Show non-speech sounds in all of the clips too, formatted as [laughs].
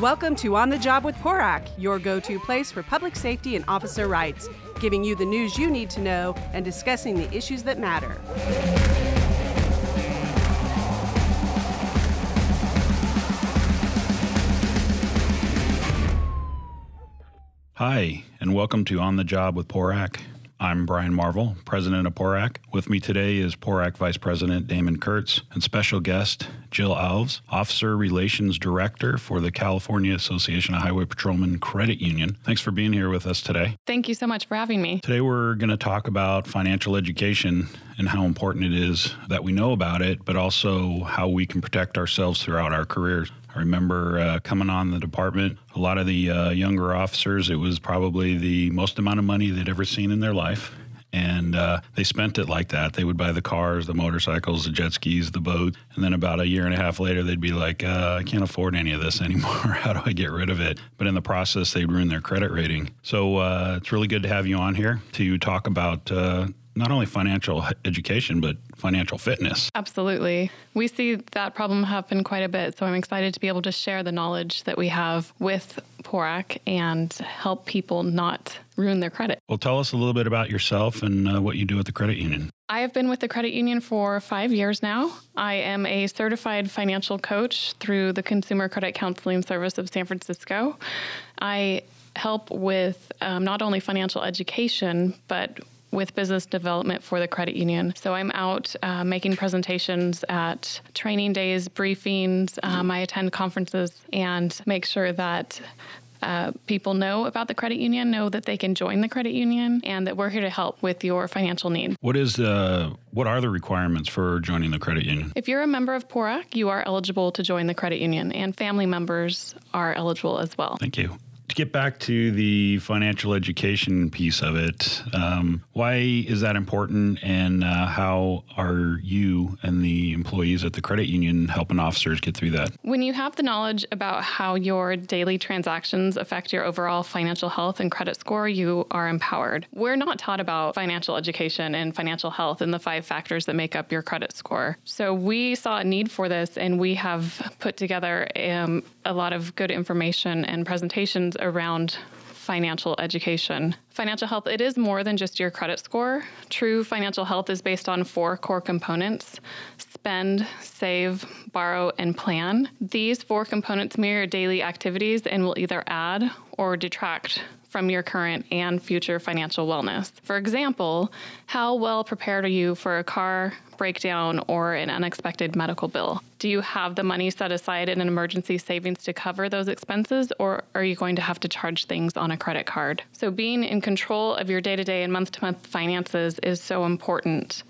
Welcome to On the Job with PORAC, your go to place for public safety and officer rights, giving you the news you need to know and discussing the issues that matter. Hi, and welcome to On the Job with PORAC. I'm Brian Marvel, president of PORAC. With me today is PORAC Vice President Damon Kurtz and special guest Jill Alves, Officer Relations Director for the California Association of Highway Patrolmen Credit Union. Thanks for being here with us today. Thank you so much for having me. Today we're going to talk about financial education and how important it is that we know about it, but also how we can protect ourselves throughout our careers. I remember uh, coming on the department, a lot of the uh, younger officers, it was probably the most amount of money they'd ever seen in their life. And uh, they spent it like that. They would buy the cars, the motorcycles, the jet skis, the boat. And then about a year and a half later, they'd be like, uh, I can't afford any of this [laughs] anymore. How do I get rid of it? But in the process, they'd ruin their credit rating. So uh, it's really good to have you on here to talk about uh, not only financial education, but financial fitness. Absolutely. We see that problem happen quite a bit. So I'm excited to be able to share the knowledge that we have with PORAC and help people not ruin their credit. Well, tell us a little bit about yourself and uh, what you do at the credit union. I have been with the credit union for five years now. I am a certified financial coach through the Consumer Credit Counseling Service of San Francisco. I help with um, not only financial education, but with business development for the credit union. So I'm out uh, making presentations at training days, briefings. Um, I attend conferences and make sure that uh, people know about the credit union, know that they can join the credit union, and that we're here to help with your financial needs. What is uh, what are the requirements for joining the credit union? If you're a member of PORAC, you are eligible to join the credit union, and family members are eligible as well. Thank you to get back to the financial education piece of it, um, why is that important, and uh, how are you and the employees at the credit union helping officers get through that? When you have the knowledge about how your daily transactions affect your overall financial health and credit score, you are empowered. We're not taught about financial education and financial health and the five factors that make up your credit score. So we saw a need for this, and we have put together um, a lot of good information and presentations around financial education. Financial health, it is more than just your credit score. True financial health is based on four core components spend, save, borrow, and plan. These four components mirror daily activities and will either add or detract from your current and future financial wellness. For example, how well prepared are you for a car breakdown or an unexpected medical bill? Do you have the money set aside in an emergency savings to cover those expenses, or are you going to have to charge things on a credit card? So, being in control of your day to day and month to month finances is so important.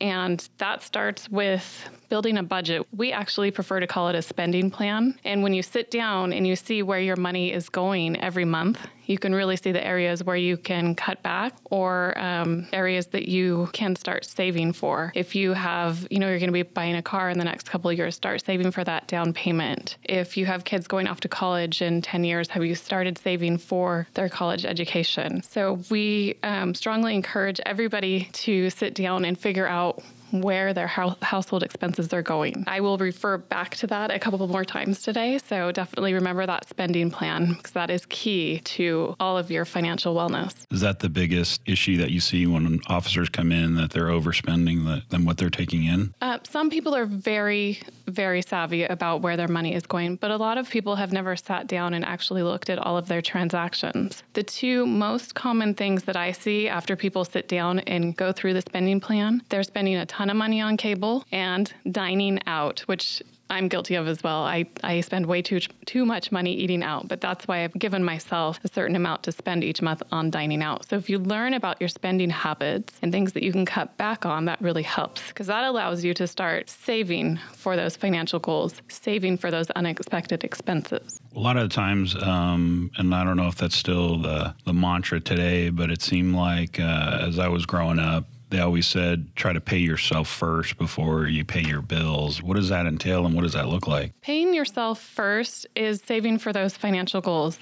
And that starts with building a budget. We actually prefer to call it a spending plan. And when you sit down and you see where your money is going every month, you can really see the areas where you can cut back or um, areas that you can start saving for. If you have, you know, you're going to be buying a car in the next couple of years, start saving for that down payment. If you have kids going off to college in 10 years, have you started saving for their college education? So we um, strongly encourage everybody to sit down and figure out where their household expenses are going. I will refer back to that a couple more times today, so definitely remember that spending plan because that is key to all of your financial wellness. Is that the biggest issue that you see when officers come in that they're overspending than what they're taking in? Uh, some people are very, very savvy about where their money is going, but a lot of people have never sat down and actually looked at all of their transactions. The two most common things that I see after people sit down and go through the spending plan, they're spending a ton of money on cable and dining out, which I'm guilty of as well. I, I spend way too too much money eating out, but that's why I've given myself a certain amount to spend each month on dining out. So if you learn about your spending habits and things that you can cut back on, that really helps because that allows you to start saving for those financial goals, saving for those unexpected expenses. A lot of times, um, and I don't know if that's still the, the mantra today, but it seemed like uh, as I was growing up, they always said try to pay yourself first before you pay your bills. What does that entail and what does that look like? Paying yourself first is saving for those financial goals.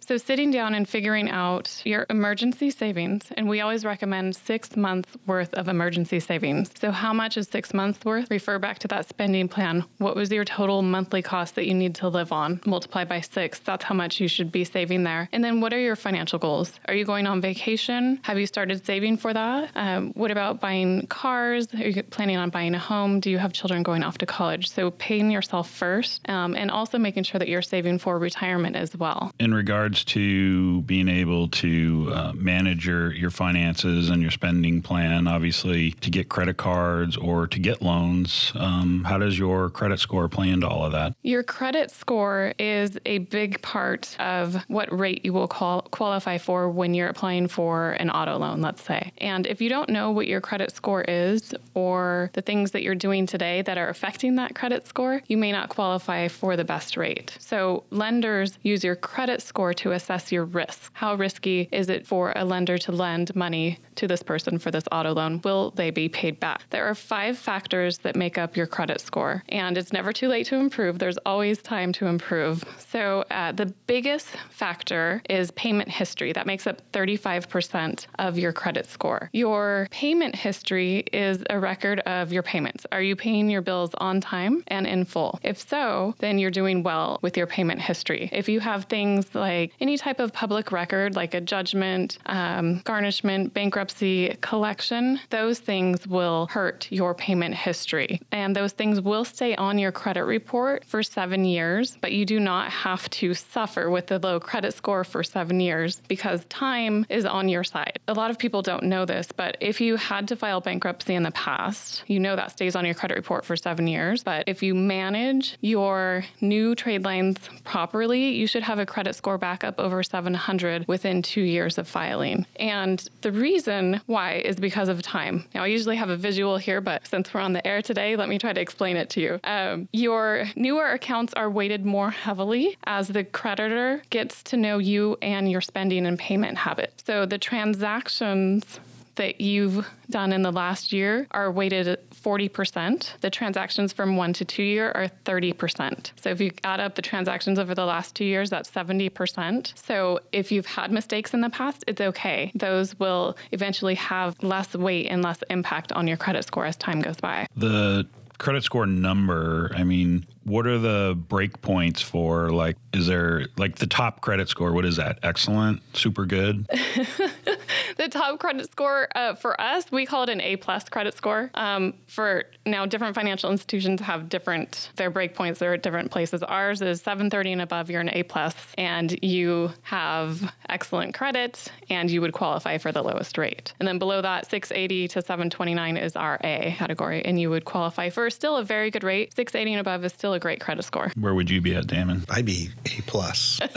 So, sitting down and figuring out your emergency savings, and we always recommend six months worth of emergency savings. So, how much is six months worth? Refer back to that spending plan. What was your total monthly cost that you need to live on? Multiply by six. That's how much you should be saving there. And then, what are your financial goals? Are you going on vacation? Have you started saving for that? Um, what about buying cars? Are you planning on buying a home? Do you have children going off to college? So, paying yourself first um, and also making sure that you're saving for retirement as well. In regards to being able to uh, manage your, your finances and your spending plan, obviously to get credit cards or to get loans, um, how does your credit score play into all of that? Your credit score is a big part of what rate you will qual- qualify for when you're applying for an auto loan, let's say. And if you don't know what your credit score is or the things that you're doing today that are affecting that credit score, you may not qualify for the best rate. So lenders use your credit score to assess your risk. How risky is it for a lender to lend money to this person for this auto loan? Will they be paid back? There are five factors that make up your credit score, and it's never too late to improve. There's always time to improve. So, uh, the biggest factor is payment history. That makes up 35% of your credit score. Your payment history is a record of your payments. Are you paying your bills on time and in full? If so, then you're doing well with your payment history. If you have things like any type of public record, like a judgment, um, garnishment, bankruptcy, collection, those things will hurt your payment history. And those things will stay on your credit report for seven years, but you do not have to suffer with a low credit score for seven years because time is on your side. A lot of people don't know this, but if you had to file bankruptcy in the past, you know that stays on your credit report for seven years. But if you manage your new trade lines properly, you should have a credit score back up over 700 within two years of filing. And the reason why is because of time. Now, I usually have a visual here, but since we're on the air today, let me try to explain it to you. Um, your newer accounts are weighted more heavily as the creditor gets to know you and your spending and payment habits. So the transactions that you've done in the last year are weighted at 40%. The transactions from one to two year are 30%. So if you add up the transactions over the last two years, that's 70%. So if you've had mistakes in the past, it's okay. Those will eventually have less weight and less impact on your credit score as time goes by. The credit score number, I mean, what are the break points for like is there like the top credit score what is that excellent super good [laughs] the top credit score uh, for us we call it an a plus credit score um, for now different financial institutions have different their breakpoints. they're at different places ours is 730 and above you're an a plus and you have excellent credit and you would qualify for the lowest rate and then below that 680 to 729 is our a category and you would qualify for still a very good rate 680 and above is still a great credit score. Where would you be at, Damon? I'd be A plus. [laughs]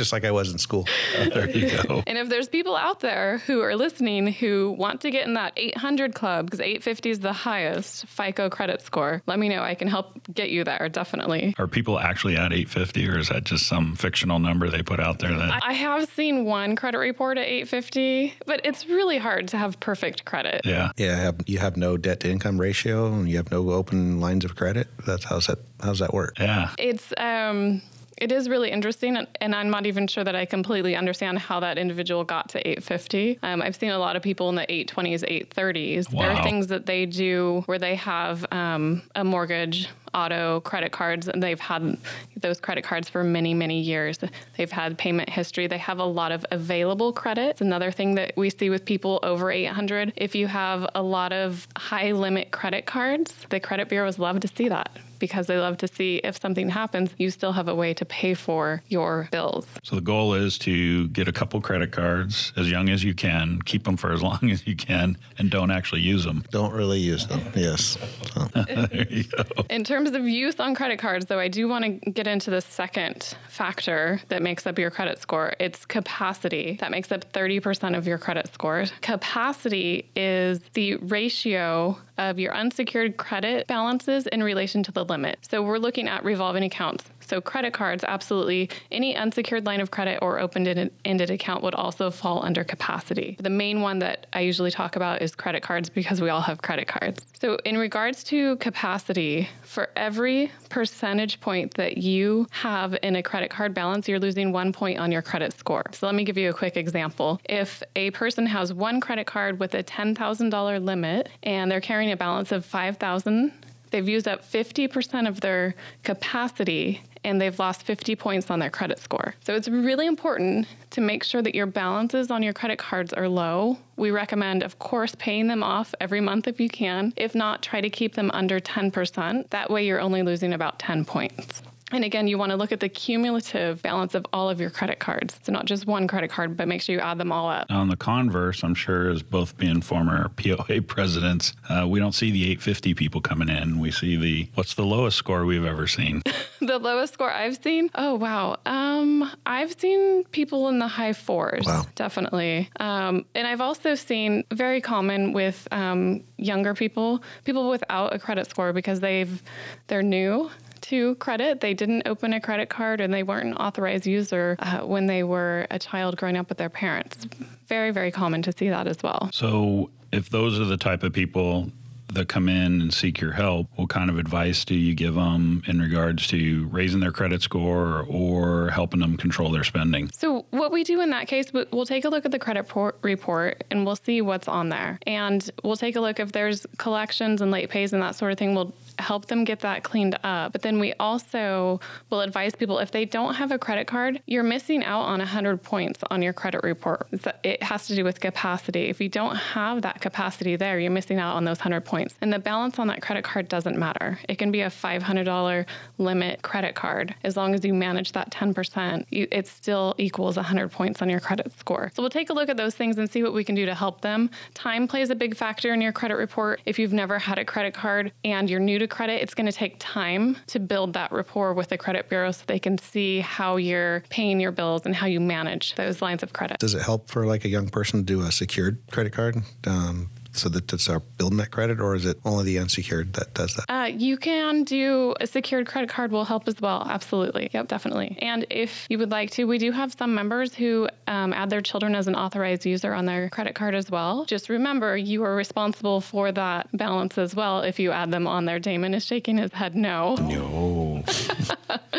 Just like I was in school. [laughs] there you go. And if there's people out there who are listening who want to get in that 800 club, because 850 is the highest FICO credit score, let me know. I can help get you there, definitely. Are people actually at 850 or is that just some fictional number they put out there? That I have seen one credit report at 850, but it's really hard to have perfect credit. Yeah. Yeah, have, you have no debt to income ratio and you have no open lines of credit. That's how's that how's that work? Yeah. It's um it is really interesting, and I'm not even sure that I completely understand how that individual got to 850. Um, I've seen a lot of people in the 820s, 830s. Wow. There are things that they do where they have um, a mortgage auto credit cards and they've had those credit cards for many many years they've had payment history they have a lot of available credit it's another thing that we see with people over 800 if you have a lot of high limit credit cards the credit bureaus love to see that because they love to see if something happens you still have a way to pay for your bills So the goal is to get a couple credit cards as young as you can, keep them for as [laughs] long as you can, and don't actually use them. Don't really use them. Yes. So, [laughs] there you go. In terms of use on credit cards, though, I do want to get into the second factor that makes up your credit score. It's capacity. That makes up 30% of your credit score. Capacity is the ratio of your unsecured credit balances in relation to the limit. So we're looking at revolving accounts. So credit cards, absolutely. Any unsecured line of credit or open-ended account would also fall under capacity. The main one that I usually talk about is credit cards because we all have credit cards. So in regards to capacity, for every percentage point that you have in a credit card balance, you're losing one point on your credit score. So let me give you a quick example. If a person has one credit card with a $10,000 limit and they're carrying a balance of 5,000 they've used up 50% of their capacity and they've lost 50 points on their credit score. So it's really important to make sure that your balances on your credit cards are low. We recommend, of course, paying them off every month if you can. If not, try to keep them under 10%. That way, you're only losing about 10 points. And again, you want to look at the cumulative balance of all of your credit cards. So not just one credit card, but make sure you add them all up. On the converse, I'm sure as both being former POA presidents, uh, we don't see the 850 people coming in. We see the what's the lowest score we've ever seen? [laughs] the lowest score I've seen? Oh wow. Um, I've seen people in the high fours. Wow. Definitely. Um, and I've also seen very common with um, younger people, people without a credit score because they've they're new to credit. They didn't open a credit card and they weren't an authorized user uh, when they were a child growing up with their parents. Very, very common to see that as well. So, if those are the type of people that come in and seek your help, what kind of advice do you give them in regards to raising their credit score or helping them control their spending? So, what we do in that case, we'll take a look at the credit report and we'll see what's on there. And we'll take a look if there's collections and late pays and that sort of thing. We'll help them get that cleaned up. But then we also will advise people if they don't have a credit card, you're missing out on 100 points on your credit report. It has to do with capacity. If you don't have that capacity there, you're missing out on those 100 points points. And the balance on that credit card doesn't matter. It can be a $500 limit credit card. As long as you manage that 10%, you, it still equals 100 points on your credit score. So we'll take a look at those things and see what we can do to help them. Time plays a big factor in your credit report. If you've never had a credit card and you're new to credit, it's going to take time to build that rapport with the credit bureau so they can see how you're paying your bills and how you manage those lines of credit. Does it help for like a young person to do a secured credit card? Um, so that it's our building that credit, or is it only the unsecured that does that? Uh, you can do a secured credit card will help as well. Absolutely. Yep, definitely. And if you would like to, we do have some members who um, add their children as an authorized user on their credit card as well. Just remember, you are responsible for that balance as well if you add them on there. Damon is shaking his head no. No. [laughs]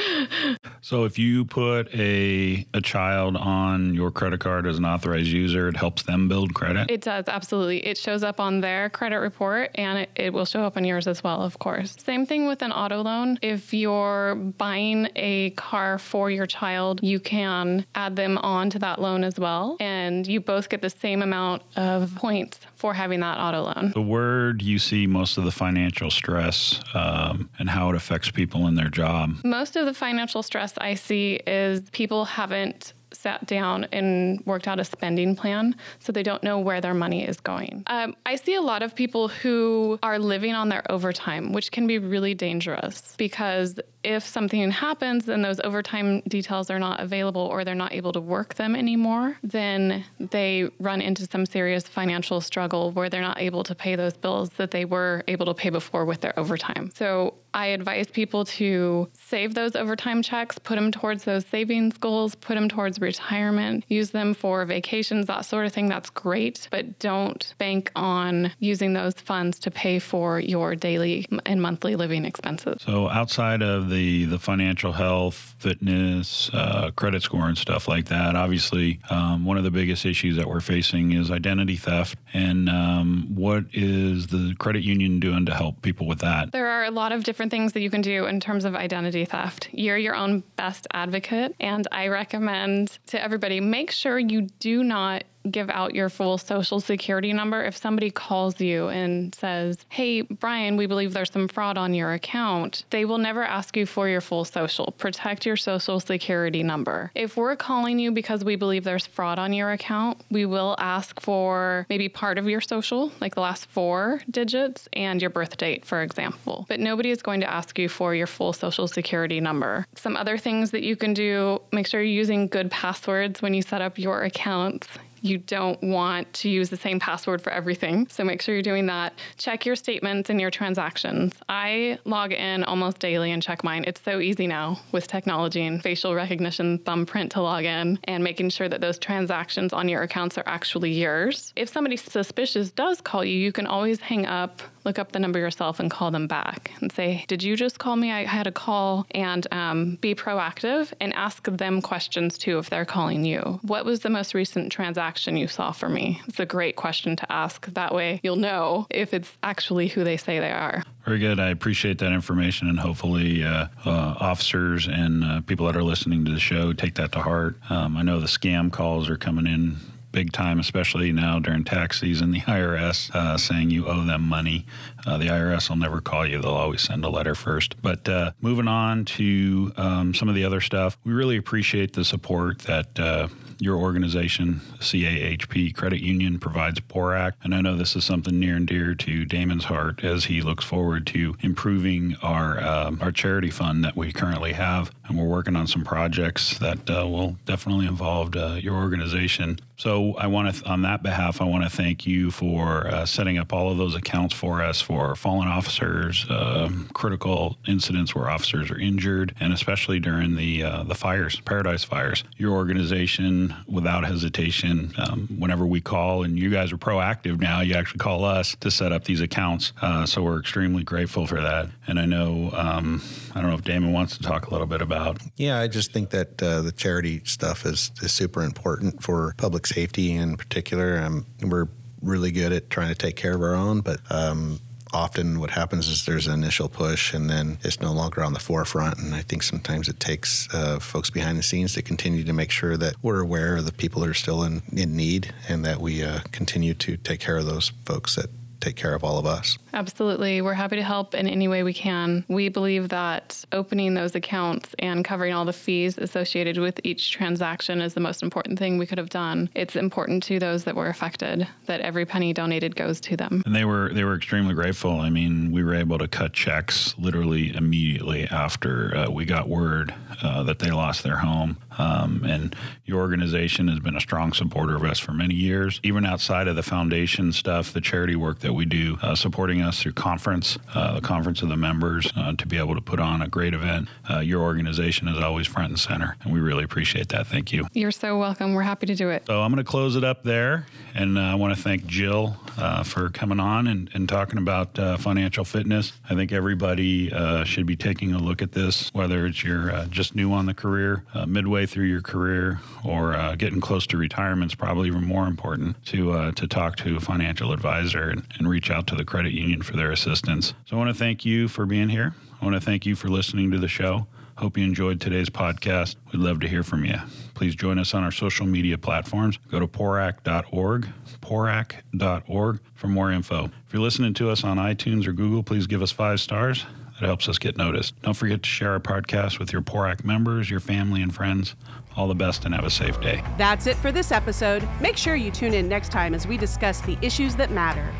so if you put a a child on your credit card as an authorized user, it helps them build credit. It does absolutely. It shows up on their credit report, and it, it will show up on yours as well, of course. Same thing with an auto loan. If you're buying a car for your child, you can add them on to that loan as well, and you both get the same amount of points for having that auto loan. The word you see most of the financial stress um, and how it affects people in their job. Most of the financial stress I see is people haven't sat down and worked out a spending plan so they don't know where their money is going. Um, I see a lot of people who are living on their overtime, which can be really dangerous because if something happens and those overtime details are not available or they're not able to work them anymore, then they run into some serious financial struggle where they're not able to pay those bills that they were able to pay before with their overtime. So I advise people to save those overtime checks, put them towards those savings goals, put them towards retirement, use them for vacations, that sort of thing. That's great, but don't bank on using those funds to pay for your daily and monthly living expenses. So outside of the the financial health, fitness, uh, credit score, and stuff like that. Obviously, um, one of the biggest issues that we're facing is identity theft. And um, what is the credit union doing to help people with that? There are a lot of different things that you can do in terms of identity theft. You're your own best advocate, and I recommend to everybody make sure you do not give out your full social security number. If somebody calls you and says, Hey, Brian, we believe there's some fraud on your account, they will never ask you for your full social. Protect your social security number. If we're calling you because we believe there's fraud on your account, we will ask for maybe part of your social, like the last four digits, and your birth date, for example. But nobody is going to ask you for your full social security number. Some other things that you can do make sure you're using good passwords when you set up your accounts You don't want to use the same password for everything. So make sure you're doing that. Check your statements and your transactions. I log in almost daily and check mine. It's so easy now with technology and facial recognition thumbprint to log in and making sure that those transactions on your accounts are actually yours. If somebody suspicious does call you, you can always hang up, look up the number yourself, and call them back and say, Did you just call me? I had a call, and um, be proactive and ask them questions too if they're calling you. What was the most recent transaction you saw for me? It's a great question to ask. That way you'll know if it's actually who they say they are. Very good. I appreciate that information, and hopefully, uh, uh, officers and uh, people that are listening to the show take that to heart. Um, I know the scam calls are coming in big time, especially now during tax season. The IRS uh, saying you owe them money. Uh, the IRS will never call you; they'll always send a letter first. But uh, moving on to um, some of the other stuff, we really appreciate the support that uh, your organization, CAHP Credit Union, provides PORAC. And I know this is something near and dear to Damon's heart as he looks forward to improving our um, our charity fund that we currently have. And we're working on some projects that uh, will definitely involve uh, your organization. So I want to, on that behalf, I want to thank you for uh, setting up all of those accounts for us for fallen officers, um, critical incidents where officers are injured, and especially during the uh, the fires, Paradise fires. Your organization without hesitation. Um, whenever we call, and you guys are proactive now, you actually call us to set up these accounts. Uh, so we're extremely grateful for that. And I know, um, I don't know if Damon wants to talk a little bit about. Yeah, I just think that uh, the charity stuff is, is super important for public safety in particular. Um, we're really good at trying to take care of our own, but um, often what happens is there's an initial push and then it's no longer on the forefront. And I think sometimes it takes uh, folks behind the scenes to continue to make sure that we're aware of the people that are still in, in need and that we uh, continue to take care of those folks that take care of all of us. Absolutely. We're happy to help in any way we can. We believe that opening those accounts and covering all the fees associated with each transaction is the most important thing we could have done. It's important to those that were affected that every penny donated goes to them. And they were they were extremely grateful. I mean, we were able to cut checks literally immediately after uh, we got word uh, that they lost their home. Um, and your organization has been a strong supporter of us for many years, even outside of the foundation stuff, the charity work that we do, uh, supporting us through conference, uh, the conference of the members, uh, to be able to put on a great event. Uh, your organization is always front and center, and we really appreciate that. Thank you. You're so welcome. We're happy to do it. So I'm going to close it up there, and uh, I want to thank Jill uh, for coming on and, and talking about financial fitness. I think everybody should be taking a look at this, whether it's you're just new on the career, midway through your career, or uh, getting close to retirement is probably even more important to uh, to talk to a financial advisor and, and reach out to the credit union for their assistance. So I want to thank you for being here. I want to thank you for listening to the show. Hope you enjoyed today's podcast. We'd love to hear from you. Please join us on our social media platforms. Go to porac.org, porac.org for more info. If you're listening to us on iTunes or Google, please give us five stars. That helps us get noticed. Don't forget to share our podcast with your PORAC members, your family, and friends. All the best and have a safe day. That's it for this episode. Make sure you tune in next time as we discuss the issues that matter.